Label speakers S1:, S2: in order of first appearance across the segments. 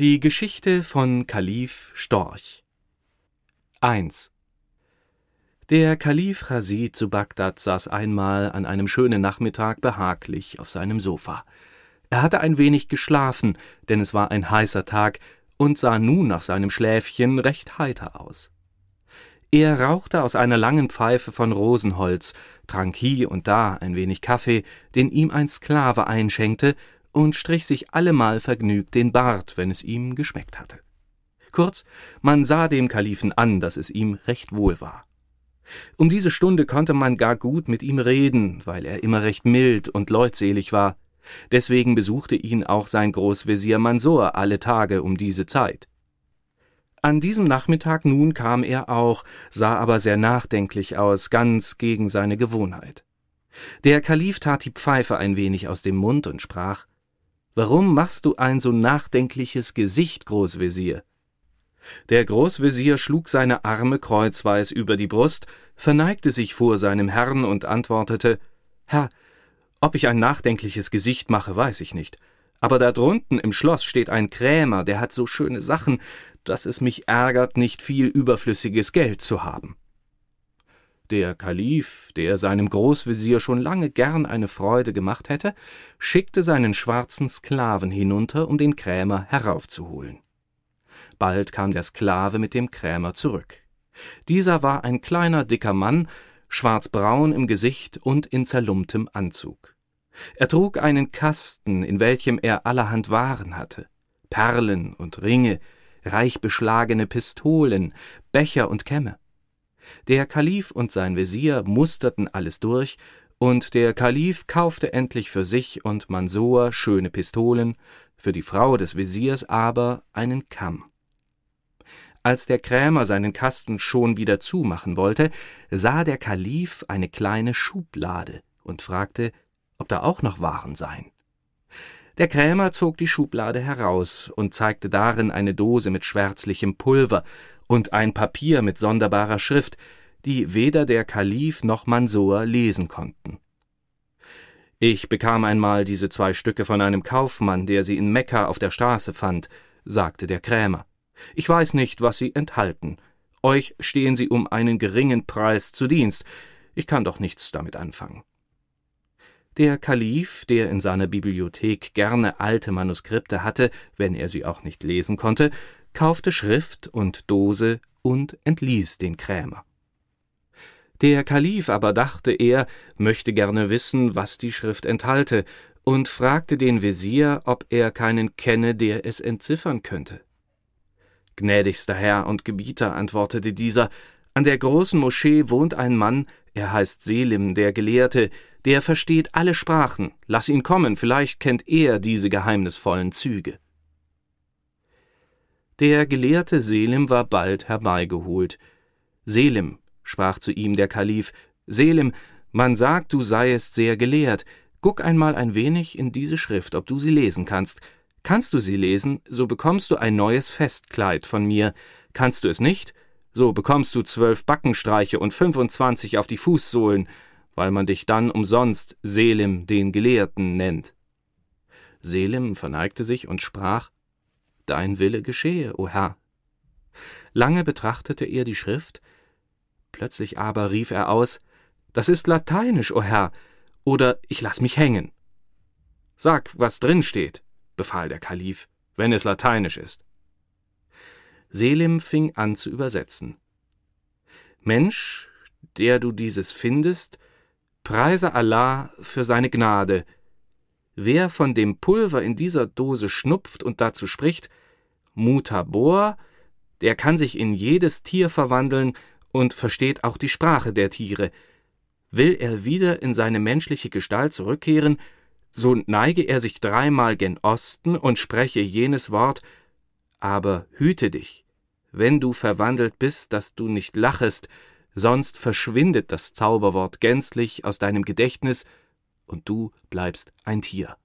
S1: Die Geschichte von Kalif Storch 1 Der Kalif Chasid zu Bagdad saß einmal an einem schönen Nachmittag behaglich auf seinem Sofa. Er hatte ein wenig geschlafen, denn es war ein heißer Tag, und sah nun nach seinem Schläfchen recht heiter aus. Er rauchte aus einer langen Pfeife von Rosenholz, trank hie und da ein wenig Kaffee, den ihm ein Sklave einschenkte, und strich sich allemal vergnügt den Bart, wenn es ihm geschmeckt hatte. Kurz, man sah dem Kalifen an, dass es ihm recht wohl war. Um diese Stunde konnte man gar gut mit ihm reden, weil er immer recht mild und leutselig war. Deswegen besuchte ihn auch sein Großvezier Mansor alle Tage um diese Zeit. An diesem Nachmittag nun kam er auch, sah aber sehr nachdenklich aus, ganz gegen seine Gewohnheit. Der Kalif tat die Pfeife ein wenig aus dem Mund und sprach Warum machst du ein so nachdenkliches Gesicht, Großvezier? Der Großvezier schlug seine Arme kreuzweis über die Brust, verneigte sich vor seinem Herrn und antwortete Herr, ob ich ein nachdenkliches Gesicht mache, weiß ich nicht. Aber da drunten im Schloss steht ein Krämer, der hat so schöne Sachen, dass es mich ärgert, nicht viel überflüssiges Geld zu haben. Der Kalif, der seinem Großvezier schon lange gern eine Freude gemacht hätte, schickte seinen schwarzen Sklaven hinunter, um den Krämer heraufzuholen. Bald kam der Sklave mit dem Krämer zurück. Dieser war ein kleiner, dicker Mann, schwarzbraun im Gesicht und in zerlumptem Anzug. Er trug einen Kasten, in welchem er allerhand Waren hatte, Perlen und Ringe, reich beschlagene Pistolen, Becher und Kämme. Der Kalif und sein Wesir musterten alles durch, und der Kalif kaufte endlich für sich und Mansur schöne Pistolen, für die Frau des Wesirs aber einen Kamm. Als der Krämer seinen Kasten schon wieder zumachen wollte, sah der Kalif eine kleine Schublade und fragte, ob da auch noch Waren seien. Der Krämer zog die Schublade heraus und zeigte darin eine Dose mit schwärzlichem Pulver und ein Papier mit sonderbarer Schrift, die weder der Kalif noch Mansor lesen konnten. Ich bekam einmal diese zwei Stücke von einem Kaufmann, der sie in Mekka auf der Straße fand, sagte der Krämer. Ich weiß nicht, was sie enthalten. Euch stehen sie um einen geringen Preis zu Dienst. Ich kann doch nichts damit anfangen. Der Kalif, der in seiner Bibliothek gerne alte Manuskripte hatte, wenn er sie auch nicht lesen konnte, kaufte Schrift und Dose und entließ den Krämer. Der Kalif aber dachte, er möchte gerne wissen, was die Schrift enthalte, und fragte den Wesir, ob er keinen kenne, der es entziffern könnte. Gnädigster Herr und Gebieter, antwortete dieser, an der großen Moschee wohnt ein Mann, er heißt Selim, der Gelehrte, der versteht alle Sprachen. Lass ihn kommen, vielleicht kennt er diese geheimnisvollen Züge. Der Gelehrte Selim war bald herbeigeholt. Selim, sprach zu ihm der Kalif, Selim, man sagt, du seiest sehr gelehrt. Guck einmal ein wenig in diese Schrift, ob du sie lesen kannst. Kannst du sie lesen, so bekommst du ein neues Festkleid von mir. Kannst du es nicht, so bekommst du zwölf Backenstreiche und fünfundzwanzig auf die Fußsohlen, weil man dich dann umsonst Selim den Gelehrten nennt. Selim verneigte sich und sprach Dein Wille geschehe, o Herr. Lange betrachtete er die Schrift, plötzlich aber rief er aus Das ist lateinisch, o Herr, oder ich lass mich hängen. Sag, was drin steht, befahl der Kalif, wenn es lateinisch ist. Selim fing an zu übersetzen. Mensch, der du dieses findest, preise Allah für seine Gnade. Wer von dem Pulver in dieser Dose schnupft und dazu spricht, Mutabor, der kann sich in jedes Tier verwandeln und versteht auch die Sprache der Tiere. Will er wieder in seine menschliche Gestalt zurückkehren, so neige er sich dreimal gen Osten und spreche jenes Wort, aber hüte dich, wenn du verwandelt bist, dass du nicht lachest, sonst verschwindet das Zauberwort gänzlich aus deinem Gedächtnis und du bleibst ein Tier.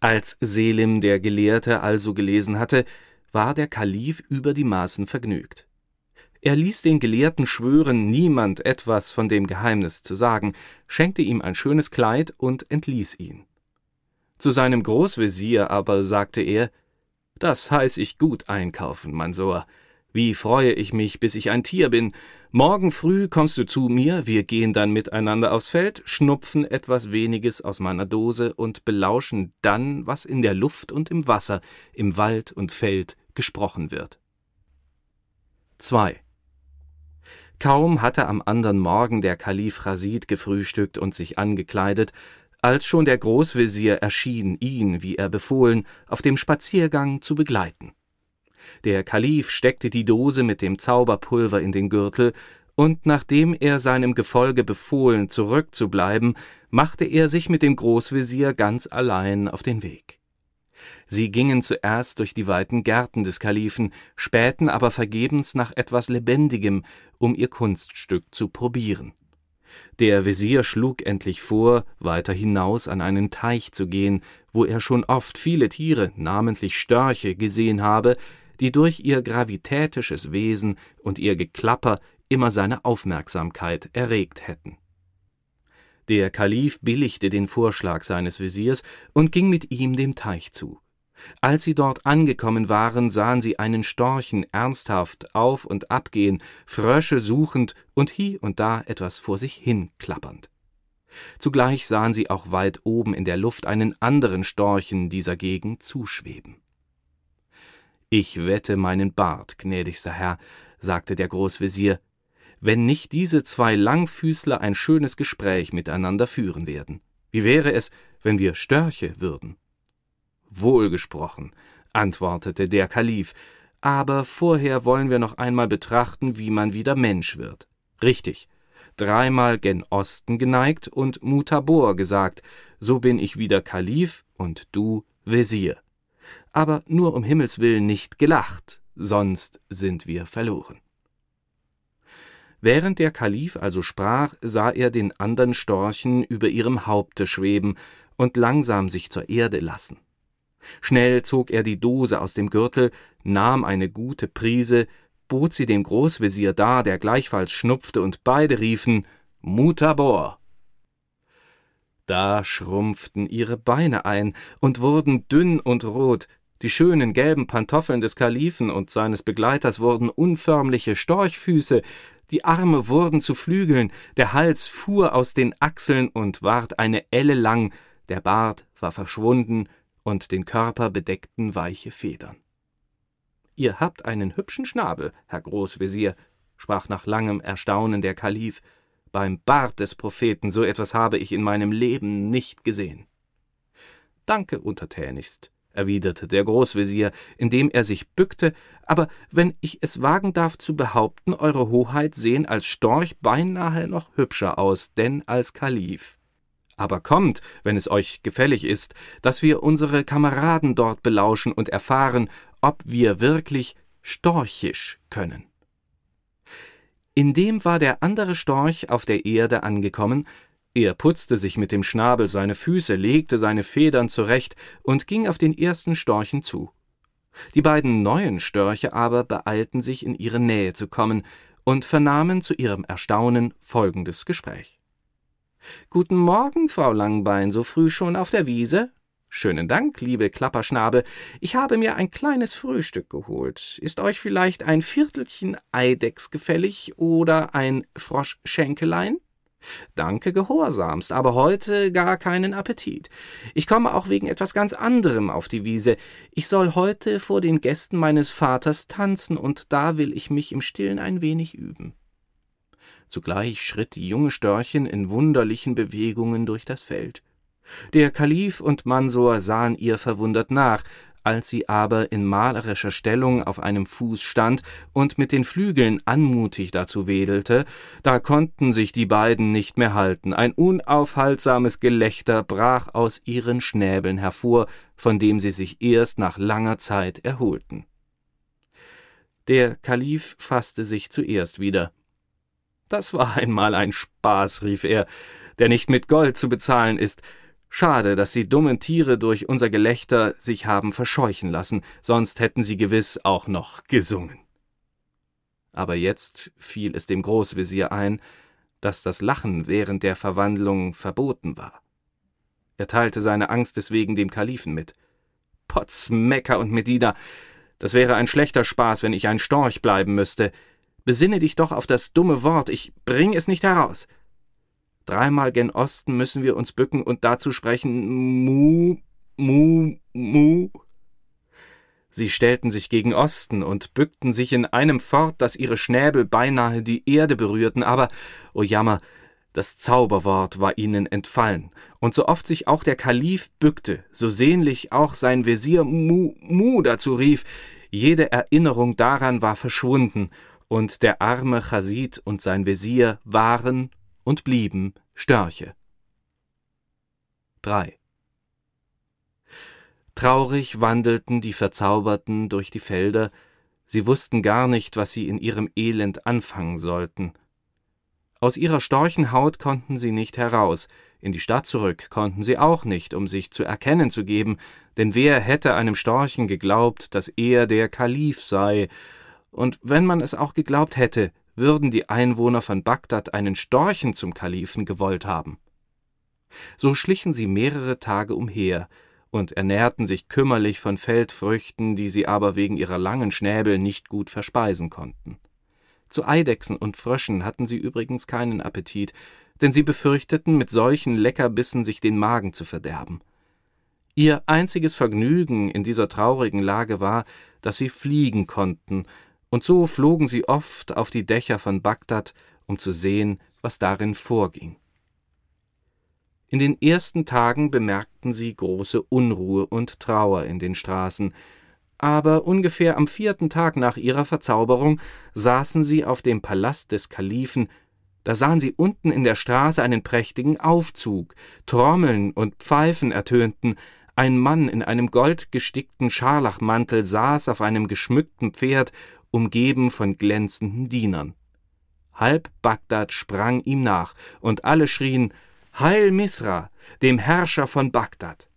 S1: Als Selim der Gelehrte also gelesen hatte, war der Kalif über die Maßen vergnügt. Er ließ den Gelehrten schwören, niemand etwas von dem Geheimnis zu sagen, schenkte ihm ein schönes Kleid und entließ ihn. Zu seinem Großvezier aber sagte er, Das heiß ich gut einkaufen, Mansor. Wie freue ich mich, bis ich ein Tier bin. Morgen früh kommst du zu mir, wir gehen dann miteinander aufs Feld, schnupfen etwas weniges aus meiner Dose und belauschen dann, was in der Luft und im Wasser, im Wald und Feld gesprochen wird. 2. Kaum hatte am andern Morgen der Kalif Rasid gefrühstückt und sich angekleidet, als schon der Großvezier erschien, ihn, wie er befohlen, auf dem Spaziergang zu begleiten. Der Kalif steckte die Dose mit dem Zauberpulver in den Gürtel, und nachdem er seinem Gefolge befohlen, zurückzubleiben, machte er sich mit dem Großvezier ganz allein auf den Weg. Sie gingen zuerst durch die weiten Gärten des Kalifen, spähten aber vergebens nach etwas Lebendigem, um ihr Kunststück zu probieren. Der Wesir schlug endlich vor, weiter hinaus an einen Teich zu gehen, wo er schon oft viele Tiere, namentlich Störche, gesehen habe, die durch ihr gravitätisches Wesen und ihr Geklapper immer seine Aufmerksamkeit erregt hätten. Der Kalif billigte den Vorschlag seines Wesirs und ging mit ihm dem Teich zu. Als sie dort angekommen waren, sahen sie einen Storchen ernsthaft auf und ab gehen, Frösche suchend und hie und da etwas vor sich hin klappernd. Zugleich sahen sie auch weit oben in der Luft einen anderen Storchen dieser Gegend zuschweben. Ich wette meinen Bart, gnädigster Herr, sagte der Großvezier, wenn nicht diese zwei Langfüßler ein schönes Gespräch miteinander führen werden. Wie wäre es, wenn wir Störche würden? Wohlgesprochen, antwortete der Kalif, aber vorher wollen wir noch einmal betrachten, wie man wieder Mensch wird. Richtig, dreimal gen Osten geneigt und Mutabor gesagt, so bin ich wieder Kalif und du Wesir aber nur um Himmels willen nicht gelacht, sonst sind wir verloren. Während der Kalif also sprach, sah er den andern Storchen über ihrem Haupte schweben und langsam sich zur Erde lassen. Schnell zog er die Dose aus dem Gürtel, nahm eine gute Prise, bot sie dem Großvezier dar, der gleichfalls schnupfte, und beide riefen Mutabor. Da schrumpften ihre Beine ein und wurden dünn und rot, die schönen gelben Pantoffeln des Kalifen und seines Begleiters wurden unförmliche Storchfüße, die Arme wurden zu Flügeln, der Hals fuhr aus den Achseln und ward eine Elle lang, der Bart war verschwunden und den Körper bedeckten weiche Federn. Ihr habt einen hübschen Schnabel, Herr Großvezier, sprach nach langem Erstaunen der Kalif. Beim Bart des Propheten so etwas habe ich in meinem Leben nicht gesehen. Danke untertänigst, erwiderte der Großvezier, indem er sich bückte, aber wenn ich es wagen darf zu behaupten, Eure Hoheit sehen als Storch beinahe noch hübscher aus, denn als Kalif. Aber kommt, wenn es euch gefällig ist, dass wir unsere Kameraden dort belauschen und erfahren, ob wir wirklich storchisch können. Indem war der andere Storch auf der Erde angekommen, er putzte sich mit dem Schnabel seine Füße, legte seine Federn zurecht und ging auf den ersten Storchen zu. Die beiden neuen Störche aber beeilten sich, in ihre Nähe zu kommen und vernahmen zu ihrem Erstaunen folgendes Gespräch. Guten Morgen, Frau Langbein, so früh schon auf der Wiese? Schönen Dank, liebe Klapperschnabel. Ich habe mir ein kleines Frühstück geholt. Ist euch vielleicht ein Viertelchen Eidechs gefällig oder ein Froschschenkelein? Danke gehorsamst, aber heute gar keinen Appetit. Ich komme auch wegen etwas ganz anderem auf die Wiese. Ich soll heute vor den Gästen meines Vaters tanzen, und da will ich mich im Stillen ein wenig üben. Zugleich schritt die junge Störchen in wunderlichen Bewegungen durch das Feld. Der Kalif und Mansor sahen ihr verwundert nach, als sie aber in malerischer Stellung auf einem Fuß stand und mit den Flügeln anmutig dazu wedelte, da konnten sich die beiden nicht mehr halten. Ein unaufhaltsames Gelächter brach aus ihren Schnäbeln hervor, von dem sie sich erst nach langer Zeit erholten. Der Kalif fasste sich zuerst wieder. Das war einmal ein Spaß, rief er, der nicht mit Gold zu bezahlen ist. Schade, dass die dummen Tiere durch unser Gelächter sich haben verscheuchen lassen, sonst hätten sie gewiss auch noch gesungen. Aber jetzt fiel es dem Großvezier ein, dass das Lachen während der Verwandlung verboten war. Er teilte seine Angst deswegen dem Kalifen mit. Potz, Mekka und Medina. Das wäre ein schlechter Spaß, wenn ich ein Storch bleiben müsste. Besinne dich doch auf das dumme Wort, ich bring es nicht heraus. Dreimal gen Osten müssen wir uns bücken und dazu sprechen Mu, Mu, Mu. Sie stellten sich gegen Osten und bückten sich in einem fort, dass ihre Schnäbel beinahe die Erde berührten, aber, o oh Jammer, das Zauberwort war ihnen entfallen, und so oft sich auch der Kalif bückte, so sehnlich auch sein Wesir Mu Mu dazu rief, jede Erinnerung daran war verschwunden, und der arme Chasid und sein Wesir waren und blieben Störche. 3. Traurig wandelten die Verzauberten durch die Felder, sie wussten gar nicht, was sie in ihrem Elend anfangen sollten. Aus ihrer Storchenhaut konnten sie nicht heraus, in die Stadt zurück konnten sie auch nicht, um sich zu erkennen zu geben, denn wer hätte einem Storchen geglaubt, dass er der Kalif sei, und wenn man es auch geglaubt hätte, würden die Einwohner von Bagdad einen Storchen zum Kalifen gewollt haben. So schlichen sie mehrere Tage umher und ernährten sich kümmerlich von Feldfrüchten, die sie aber wegen ihrer langen Schnäbel nicht gut verspeisen konnten. Zu Eidechsen und Fröschen hatten sie übrigens keinen Appetit, denn sie befürchteten, mit solchen Leckerbissen sich den Magen zu verderben. Ihr einziges Vergnügen in dieser traurigen Lage war, dass sie fliegen konnten, und so flogen sie oft auf die Dächer von Bagdad, um zu sehen, was darin vorging. In den ersten Tagen bemerkten sie große Unruhe und Trauer in den Straßen, aber ungefähr am vierten Tag nach ihrer Verzauberung saßen sie auf dem Palast des Kalifen, da sahen sie unten in der Straße einen prächtigen Aufzug, Trommeln und Pfeifen ertönten, ein Mann in einem goldgestickten Scharlachmantel saß auf einem geschmückten Pferd, umgeben von glänzenden Dienern. Halb Bagdad sprang ihm nach, und alle schrien Heil Misra, dem Herrscher von Bagdad.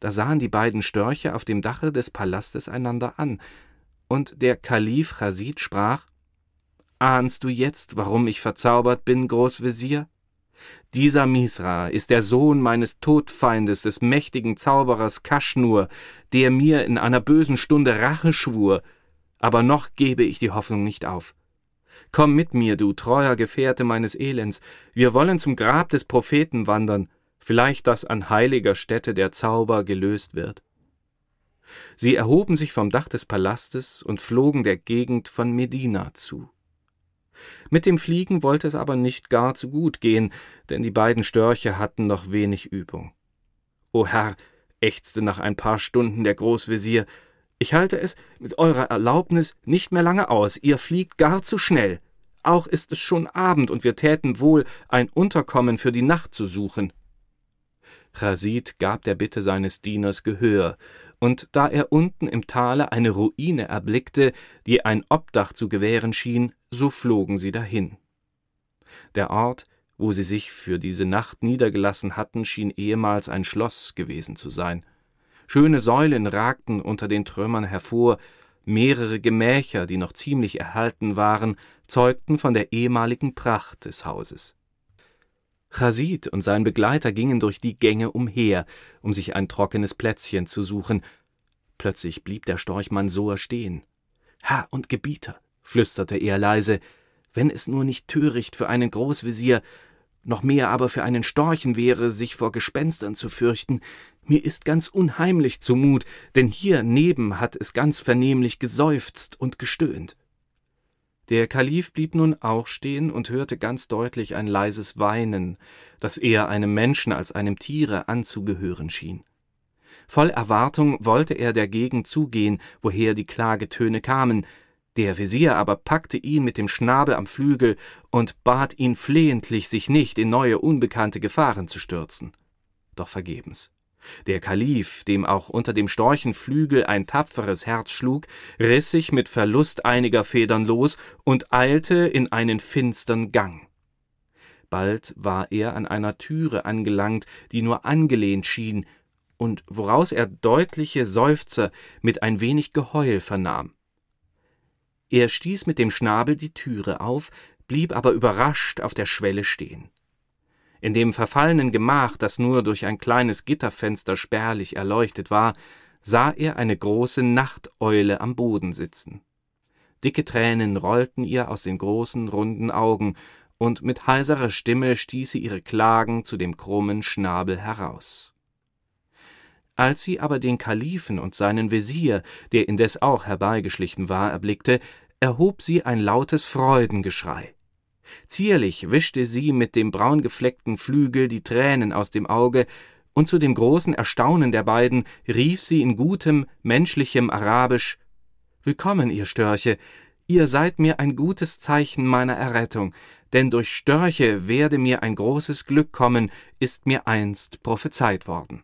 S1: Da sahen die beiden Störche auf dem Dache des Palastes einander an, und der Kalif Chasid sprach Ahnst du jetzt, warum ich verzaubert bin, Großvezier? Dieser Misra ist der Sohn meines Todfeindes, des mächtigen Zauberers Kaschnur, der mir in einer bösen Stunde Rache schwur, aber noch gebe ich die Hoffnung nicht auf. Komm mit mir, du treuer Gefährte meines Elends, wir wollen zum Grab des Propheten wandern, vielleicht dass an heiliger Stätte der Zauber gelöst wird. Sie erhoben sich vom Dach des Palastes und flogen der Gegend von Medina zu. Mit dem Fliegen wollte es aber nicht gar zu gut gehen, denn die beiden Störche hatten noch wenig Übung. O Herr, ächzte nach ein paar Stunden der Großvezier, ich halte es mit eurer Erlaubnis nicht mehr lange aus, ihr fliegt gar zu schnell. Auch ist es schon Abend, und wir täten wohl, ein Unterkommen für die Nacht zu suchen. Chasid gab der Bitte seines Dieners Gehör, und da er unten im Tale eine Ruine erblickte, die ein Obdach zu gewähren schien, so flogen sie dahin. Der Ort, wo sie sich für diese Nacht niedergelassen hatten, schien ehemals ein Schloss gewesen zu sein. Schöne Säulen ragten unter den Trümmern hervor, mehrere Gemächer, die noch ziemlich erhalten waren, zeugten von der ehemaligen Pracht des Hauses. Chasid und sein Begleiter gingen durch die Gänge umher, um sich ein trockenes Plätzchen zu suchen. Plötzlich blieb der Storch Mansor stehen. Herr und Gebieter, flüsterte er leise, wenn es nur nicht töricht für einen Großvezier, noch mehr aber für einen Storchen wäre, sich vor Gespenstern zu fürchten, mir ist ganz unheimlich zumut, denn hier neben hat es ganz vernehmlich geseufzt und gestöhnt. Der Kalif blieb nun auch stehen und hörte ganz deutlich ein leises Weinen, das eher einem Menschen als einem Tiere anzugehören schien. Voll Erwartung wollte er der Gegend zugehen, woher die Klagetöne kamen, der Wesir aber packte ihn mit dem Schnabel am Flügel und bat ihn flehentlich, sich nicht in neue unbekannte Gefahren zu stürzen. Doch vergebens. Der Kalif, dem auch unter dem Storchenflügel ein tapferes Herz schlug, riss sich mit Verlust einiger Federn los und eilte in einen finstern Gang. Bald war er an einer Türe angelangt, die nur angelehnt schien, und woraus er deutliche Seufzer mit ein wenig Geheul vernahm. Er stieß mit dem Schnabel die Türe auf, blieb aber überrascht auf der Schwelle stehen. In dem verfallenen Gemach, das nur durch ein kleines Gitterfenster spärlich erleuchtet war, sah er eine große Nachteule am Boden sitzen. Dicke Tränen rollten ihr aus den großen, runden Augen, und mit heiserer Stimme stieß sie ihre Klagen zu dem krummen Schnabel heraus. Als sie aber den Kalifen und seinen Wesir, der indes auch herbeigeschlichen war, erblickte, erhob sie ein lautes Freudengeschrei. Zierlich wischte sie mit dem braungefleckten Flügel die Tränen aus dem Auge, und zu dem großen Erstaunen der beiden rief sie in gutem, menschlichem Arabisch Willkommen, ihr Störche, ihr seid mir ein gutes Zeichen meiner Errettung, denn durch Störche werde mir ein großes Glück kommen, ist mir einst prophezeit worden.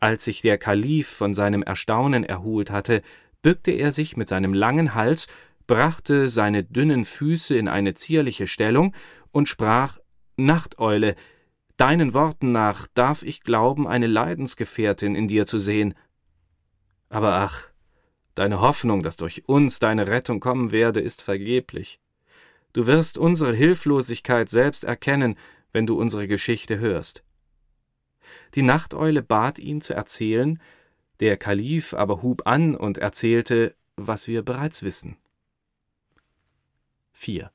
S1: Als sich der Kalif von seinem Erstaunen erholt hatte, bückte er sich mit seinem langen Hals brachte seine dünnen Füße in eine zierliche Stellung und sprach Nachteule, deinen Worten nach darf ich glauben, eine Leidensgefährtin in dir zu sehen. Aber ach, deine Hoffnung, dass durch uns deine Rettung kommen werde, ist vergeblich. Du wirst unsere Hilflosigkeit selbst erkennen, wenn du unsere Geschichte hörst. Die Nachteule bat ihn zu erzählen, der Kalif aber hub an und erzählte, was wir bereits wissen. 4.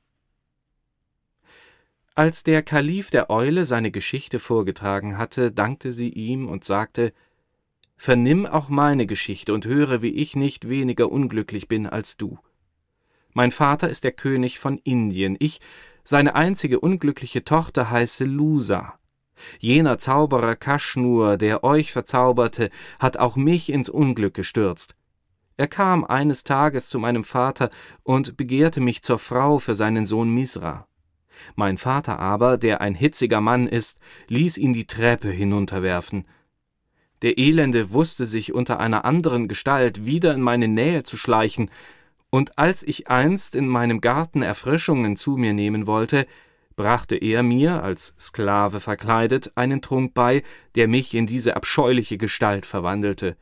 S1: Als der Kalif der Eule seine Geschichte vorgetragen hatte, dankte sie ihm und sagte Vernimm auch meine Geschichte und höre, wie ich nicht weniger unglücklich bin als du. Mein Vater ist der König von Indien, ich, seine einzige unglückliche Tochter, heiße Lusa. Jener Zauberer Kaschnur, der euch verzauberte, hat auch mich ins Unglück gestürzt. Er kam eines Tages zu meinem Vater und begehrte mich zur Frau für seinen Sohn Misra. Mein Vater aber, der ein hitziger Mann ist, ließ ihn die Treppe hinunterwerfen. Der Elende wusste sich unter einer anderen Gestalt wieder in meine Nähe zu schleichen, und als ich einst in meinem Garten Erfrischungen zu mir nehmen wollte, brachte er mir, als Sklave verkleidet, einen Trunk bei, der mich in diese abscheuliche Gestalt verwandelte.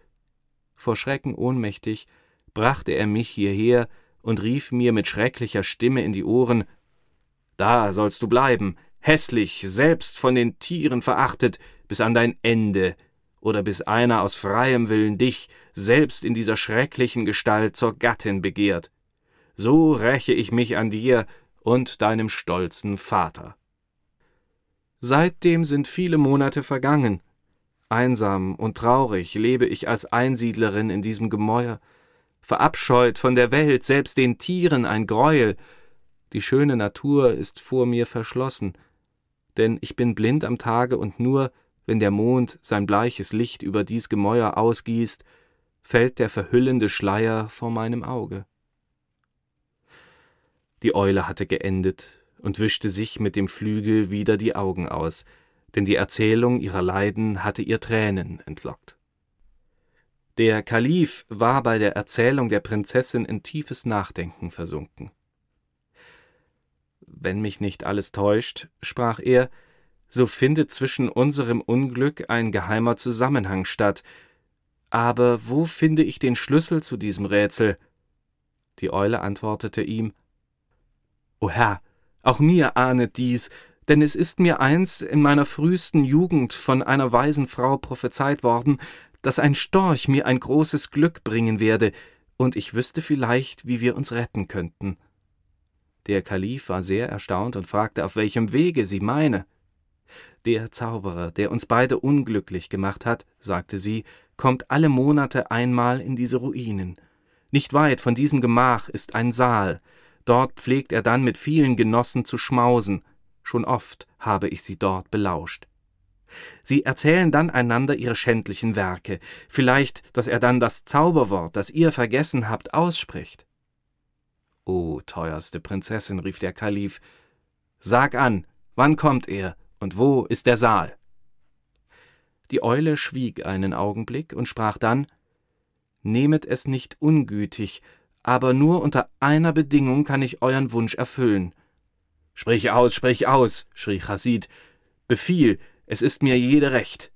S1: Vor Schrecken ohnmächtig, brachte er mich hierher und rief mir mit schrecklicher Stimme in die Ohren Da sollst du bleiben, hässlich, selbst von den Tieren verachtet, bis an dein Ende, oder bis einer aus freiem Willen dich, selbst in dieser schrecklichen Gestalt, zur Gattin begehrt. So räche ich mich an dir und deinem stolzen Vater. Seitdem sind viele Monate vergangen, Einsam und traurig lebe ich als Einsiedlerin in diesem Gemäuer, verabscheut von der Welt, selbst den Tieren ein Greuel. Die schöne Natur ist vor mir verschlossen, denn ich bin blind am Tage und nur, wenn der Mond sein bleiches Licht über dies Gemäuer ausgießt, fällt der verhüllende Schleier vor meinem Auge. Die Eule hatte geendet und wischte sich mit dem Flügel wieder die Augen aus, denn die Erzählung ihrer Leiden hatte ihr Tränen entlockt. Der Kalif war bei der Erzählung der Prinzessin in tiefes Nachdenken versunken. Wenn mich nicht alles täuscht, sprach er, so findet zwischen unserem Unglück ein geheimer Zusammenhang statt. Aber wo finde ich den Schlüssel zu diesem Rätsel? Die Eule antwortete ihm O Herr, auch mir ahnet dies, denn es ist mir einst in meiner frühesten Jugend von einer weisen Frau prophezeit worden, dass ein Storch mir ein großes Glück bringen werde, und ich wüsste vielleicht, wie wir uns retten könnten. Der Kalif war sehr erstaunt und fragte, auf welchem Wege sie meine. Der Zauberer, der uns beide unglücklich gemacht hat, sagte sie, kommt alle Monate einmal in diese Ruinen. Nicht weit von diesem Gemach ist ein Saal, dort pflegt er dann mit vielen Genossen zu schmausen, schon oft habe ich sie dort belauscht. Sie erzählen dann einander ihre schändlichen Werke, vielleicht, dass er dann das Zauberwort, das ihr vergessen habt, ausspricht. O teuerste Prinzessin, rief der Kalif, sag an, wann kommt er und wo ist der Saal? Die Eule schwieg einen Augenblick und sprach dann Nehmet es nicht ungütig, aber nur unter einer Bedingung kann ich euren Wunsch erfüllen. Sprich aus, sprich aus, schrie Chasid. Befiehl, es ist mir jede Recht.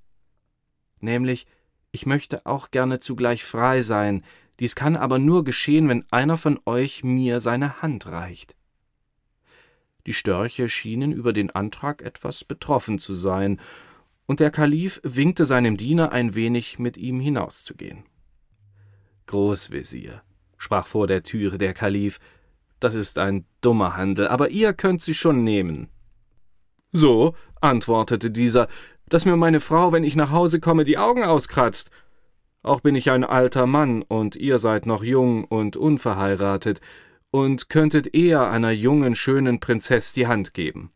S1: Nämlich, ich möchte auch gerne zugleich frei sein, dies kann aber nur geschehen, wenn einer von euch mir seine Hand reicht. Die Störche schienen über den Antrag etwas betroffen zu sein, und der Kalif winkte seinem Diener ein wenig mit ihm hinauszugehen. Großvezier, sprach vor der Türe der Kalif, das ist ein dummer Handel, aber ihr könnt sie schon nehmen. So, antwortete dieser, dass mir meine Frau, wenn ich nach Hause komme, die Augen auskratzt. Auch bin ich ein alter Mann, und ihr seid noch jung und unverheiratet, und könntet eher einer jungen, schönen Prinzess die Hand geben.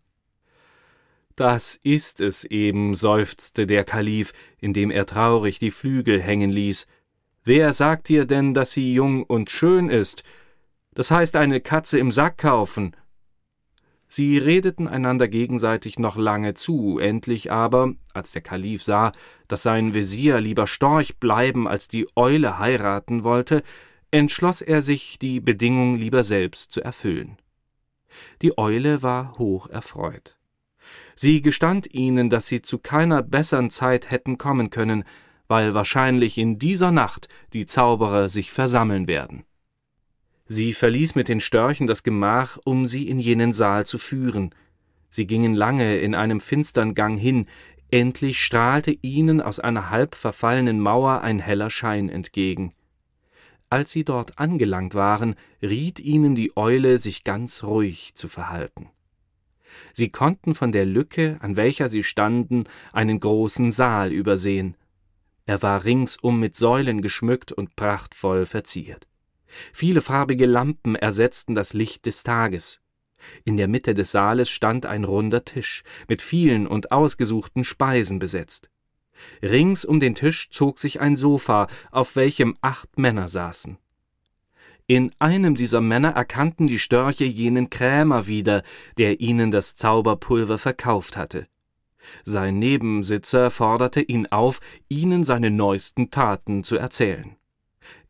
S1: Das ist es eben, seufzte der Kalif, indem er traurig die Flügel hängen ließ. Wer sagt dir denn, dass sie jung und schön ist? Das heißt eine Katze im Sack kaufen. Sie redeten einander gegenseitig noch lange zu, endlich aber, als der Kalif sah, dass sein Wesir lieber Storch bleiben als die Eule heiraten wollte, entschloss er sich, die Bedingung lieber selbst zu erfüllen. Die Eule war hoch erfreut. Sie gestand ihnen, dass sie zu keiner bessern Zeit hätten kommen können, weil wahrscheinlich in dieser Nacht die Zauberer sich versammeln werden. Sie verließ mit den Störchen das Gemach, um sie in jenen Saal zu führen. Sie gingen lange in einem finstern Gang hin, endlich strahlte ihnen aus einer halb verfallenen Mauer ein heller Schein entgegen. Als sie dort angelangt waren, riet ihnen die Eule, sich ganz ruhig zu verhalten. Sie konnten von der Lücke, an welcher sie standen, einen großen Saal übersehen. Er war ringsum mit Säulen geschmückt und prachtvoll verziert. Viele farbige Lampen ersetzten das Licht des Tages. In der Mitte des Saales stand ein runder Tisch, mit vielen und ausgesuchten Speisen besetzt. Rings um den Tisch zog sich ein Sofa, auf welchem acht Männer saßen. In einem dieser Männer erkannten die Störche jenen Krämer wieder, der ihnen das Zauberpulver verkauft hatte. Sein Nebensitzer forderte ihn auf, ihnen seine neuesten Taten zu erzählen.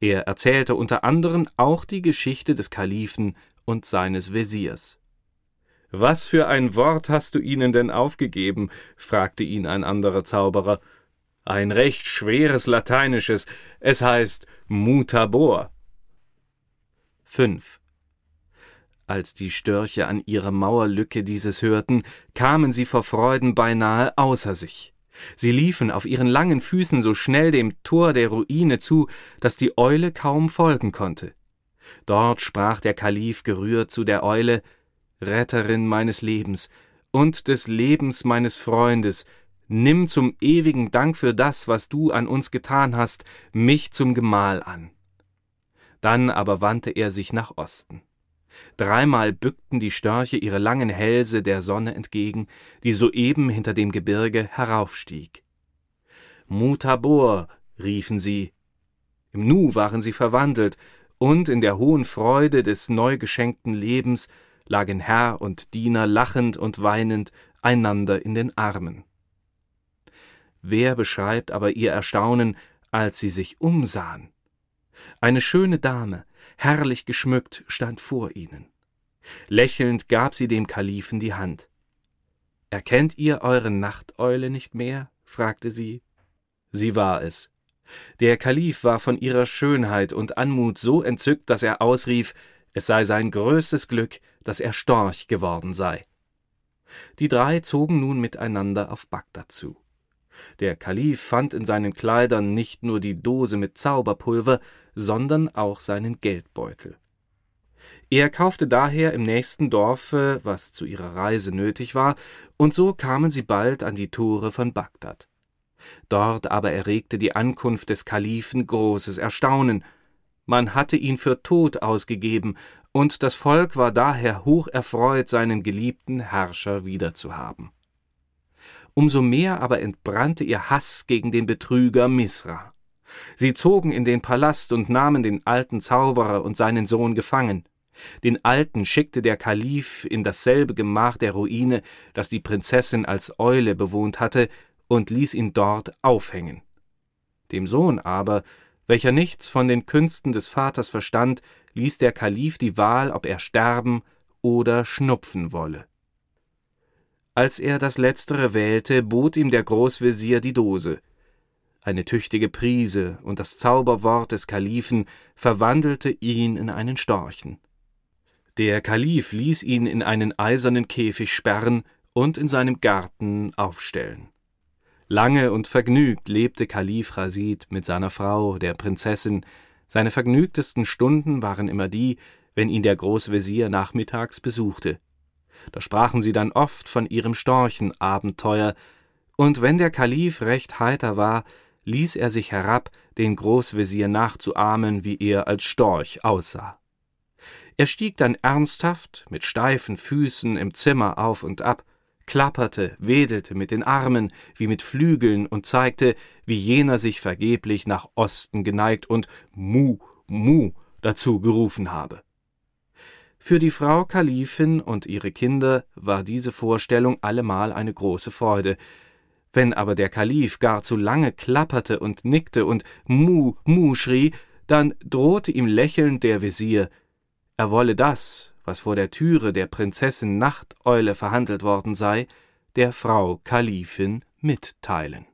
S1: Er erzählte unter anderem auch die Geschichte des Kalifen und seines Wesirs. Was für ein Wort hast du ihnen denn aufgegeben? fragte ihn ein anderer Zauberer ein recht schweres lateinisches, es heißt mutabor. 5. Als die Störche an ihrer Mauerlücke dieses hörten, kamen sie vor Freuden beinahe außer sich. Sie liefen auf ihren langen Füßen so schnell dem Tor der Ruine zu, dass die Eule kaum folgen konnte. Dort sprach der Kalif gerührt zu der Eule Retterin meines Lebens und des Lebens meines Freundes, Nimm zum ewigen Dank für das, was du an uns getan hast, mich zum Gemahl an. Dann aber wandte er sich nach Osten. Dreimal bückten die Störche ihre langen Hälse der Sonne entgegen, die soeben hinter dem Gebirge heraufstieg. Mutabor, riefen sie. Im Nu waren sie verwandelt, und in der hohen Freude des neu geschenkten Lebens lagen Herr und Diener lachend und weinend einander in den Armen. Wer beschreibt aber ihr Erstaunen, als sie sich umsahen? Eine schöne Dame, herrlich geschmückt, stand vor ihnen. Lächelnd gab sie dem Kalifen die Hand. Erkennt ihr eure Nachteule nicht mehr? fragte sie. Sie war es. Der Kalif war von ihrer Schönheit und Anmut so entzückt, dass er ausrief, es sei sein größtes Glück, dass er Storch geworden sei. Die drei zogen nun miteinander auf Bagdad zu. Der Kalif fand in seinen Kleidern nicht nur die Dose mit Zauberpulver, sondern auch seinen Geldbeutel. Er kaufte daher im nächsten Dorfe, was zu ihrer Reise nötig war, und so kamen sie bald an die Tore von Bagdad. Dort aber erregte die Ankunft des Kalifen großes Erstaunen. Man hatte ihn für tot ausgegeben, und das Volk war daher hoch erfreut, seinen geliebten Herrscher wiederzuhaben umso mehr aber entbrannte ihr Hass gegen den Betrüger Misra. Sie zogen in den Palast und nahmen den alten Zauberer und seinen Sohn gefangen. Den Alten schickte der Kalif in dasselbe Gemach der Ruine, das die Prinzessin als Eule bewohnt hatte, und ließ ihn dort aufhängen. Dem Sohn aber, welcher nichts von den Künsten des Vaters verstand, ließ der Kalif die Wahl, ob er sterben oder schnupfen wolle. Als er das Letztere wählte, bot ihm der Großvezier die Dose. Eine tüchtige Prise und das Zauberwort des Kalifen verwandelte ihn in einen Storchen. Der Kalif ließ ihn in einen eisernen Käfig sperren und in seinem Garten aufstellen. Lange und vergnügt lebte Kalif Rasid mit seiner Frau, der Prinzessin. Seine vergnügtesten Stunden waren immer die, wenn ihn der Großvezier nachmittags besuchte. Da sprachen sie dann oft von ihrem Storchenabenteuer, und wenn der Kalif recht heiter war, ließ er sich herab, den Großvezier nachzuahmen, wie er als Storch aussah. Er stieg dann ernsthaft mit steifen Füßen im Zimmer auf und ab, klapperte, wedelte mit den Armen wie mit Flügeln und zeigte, wie jener sich vergeblich nach Osten geneigt und Mu, Mu dazu gerufen habe. Für die Frau Kalifin und ihre Kinder war diese Vorstellung allemal eine große Freude. Wenn aber der Kalif gar zu lange klapperte und nickte und Mu, Mu schrie, dann drohte ihm lächelnd der Wesir, er wolle das, was vor der Türe der Prinzessin Nachteule verhandelt worden sei, der Frau Kalifin mitteilen.